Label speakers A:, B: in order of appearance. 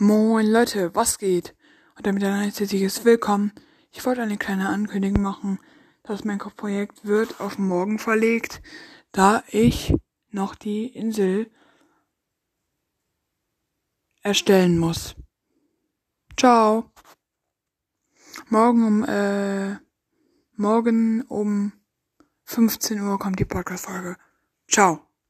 A: Moin Leute, was geht? Und damit ein herzliches Willkommen. Ich wollte eine kleine Ankündigung machen. dass mein Projekt wird auf morgen verlegt, da ich noch die Insel erstellen muss. Ciao. Morgen um, äh, morgen um 15 Uhr kommt die Podcast-Folge. Ciao.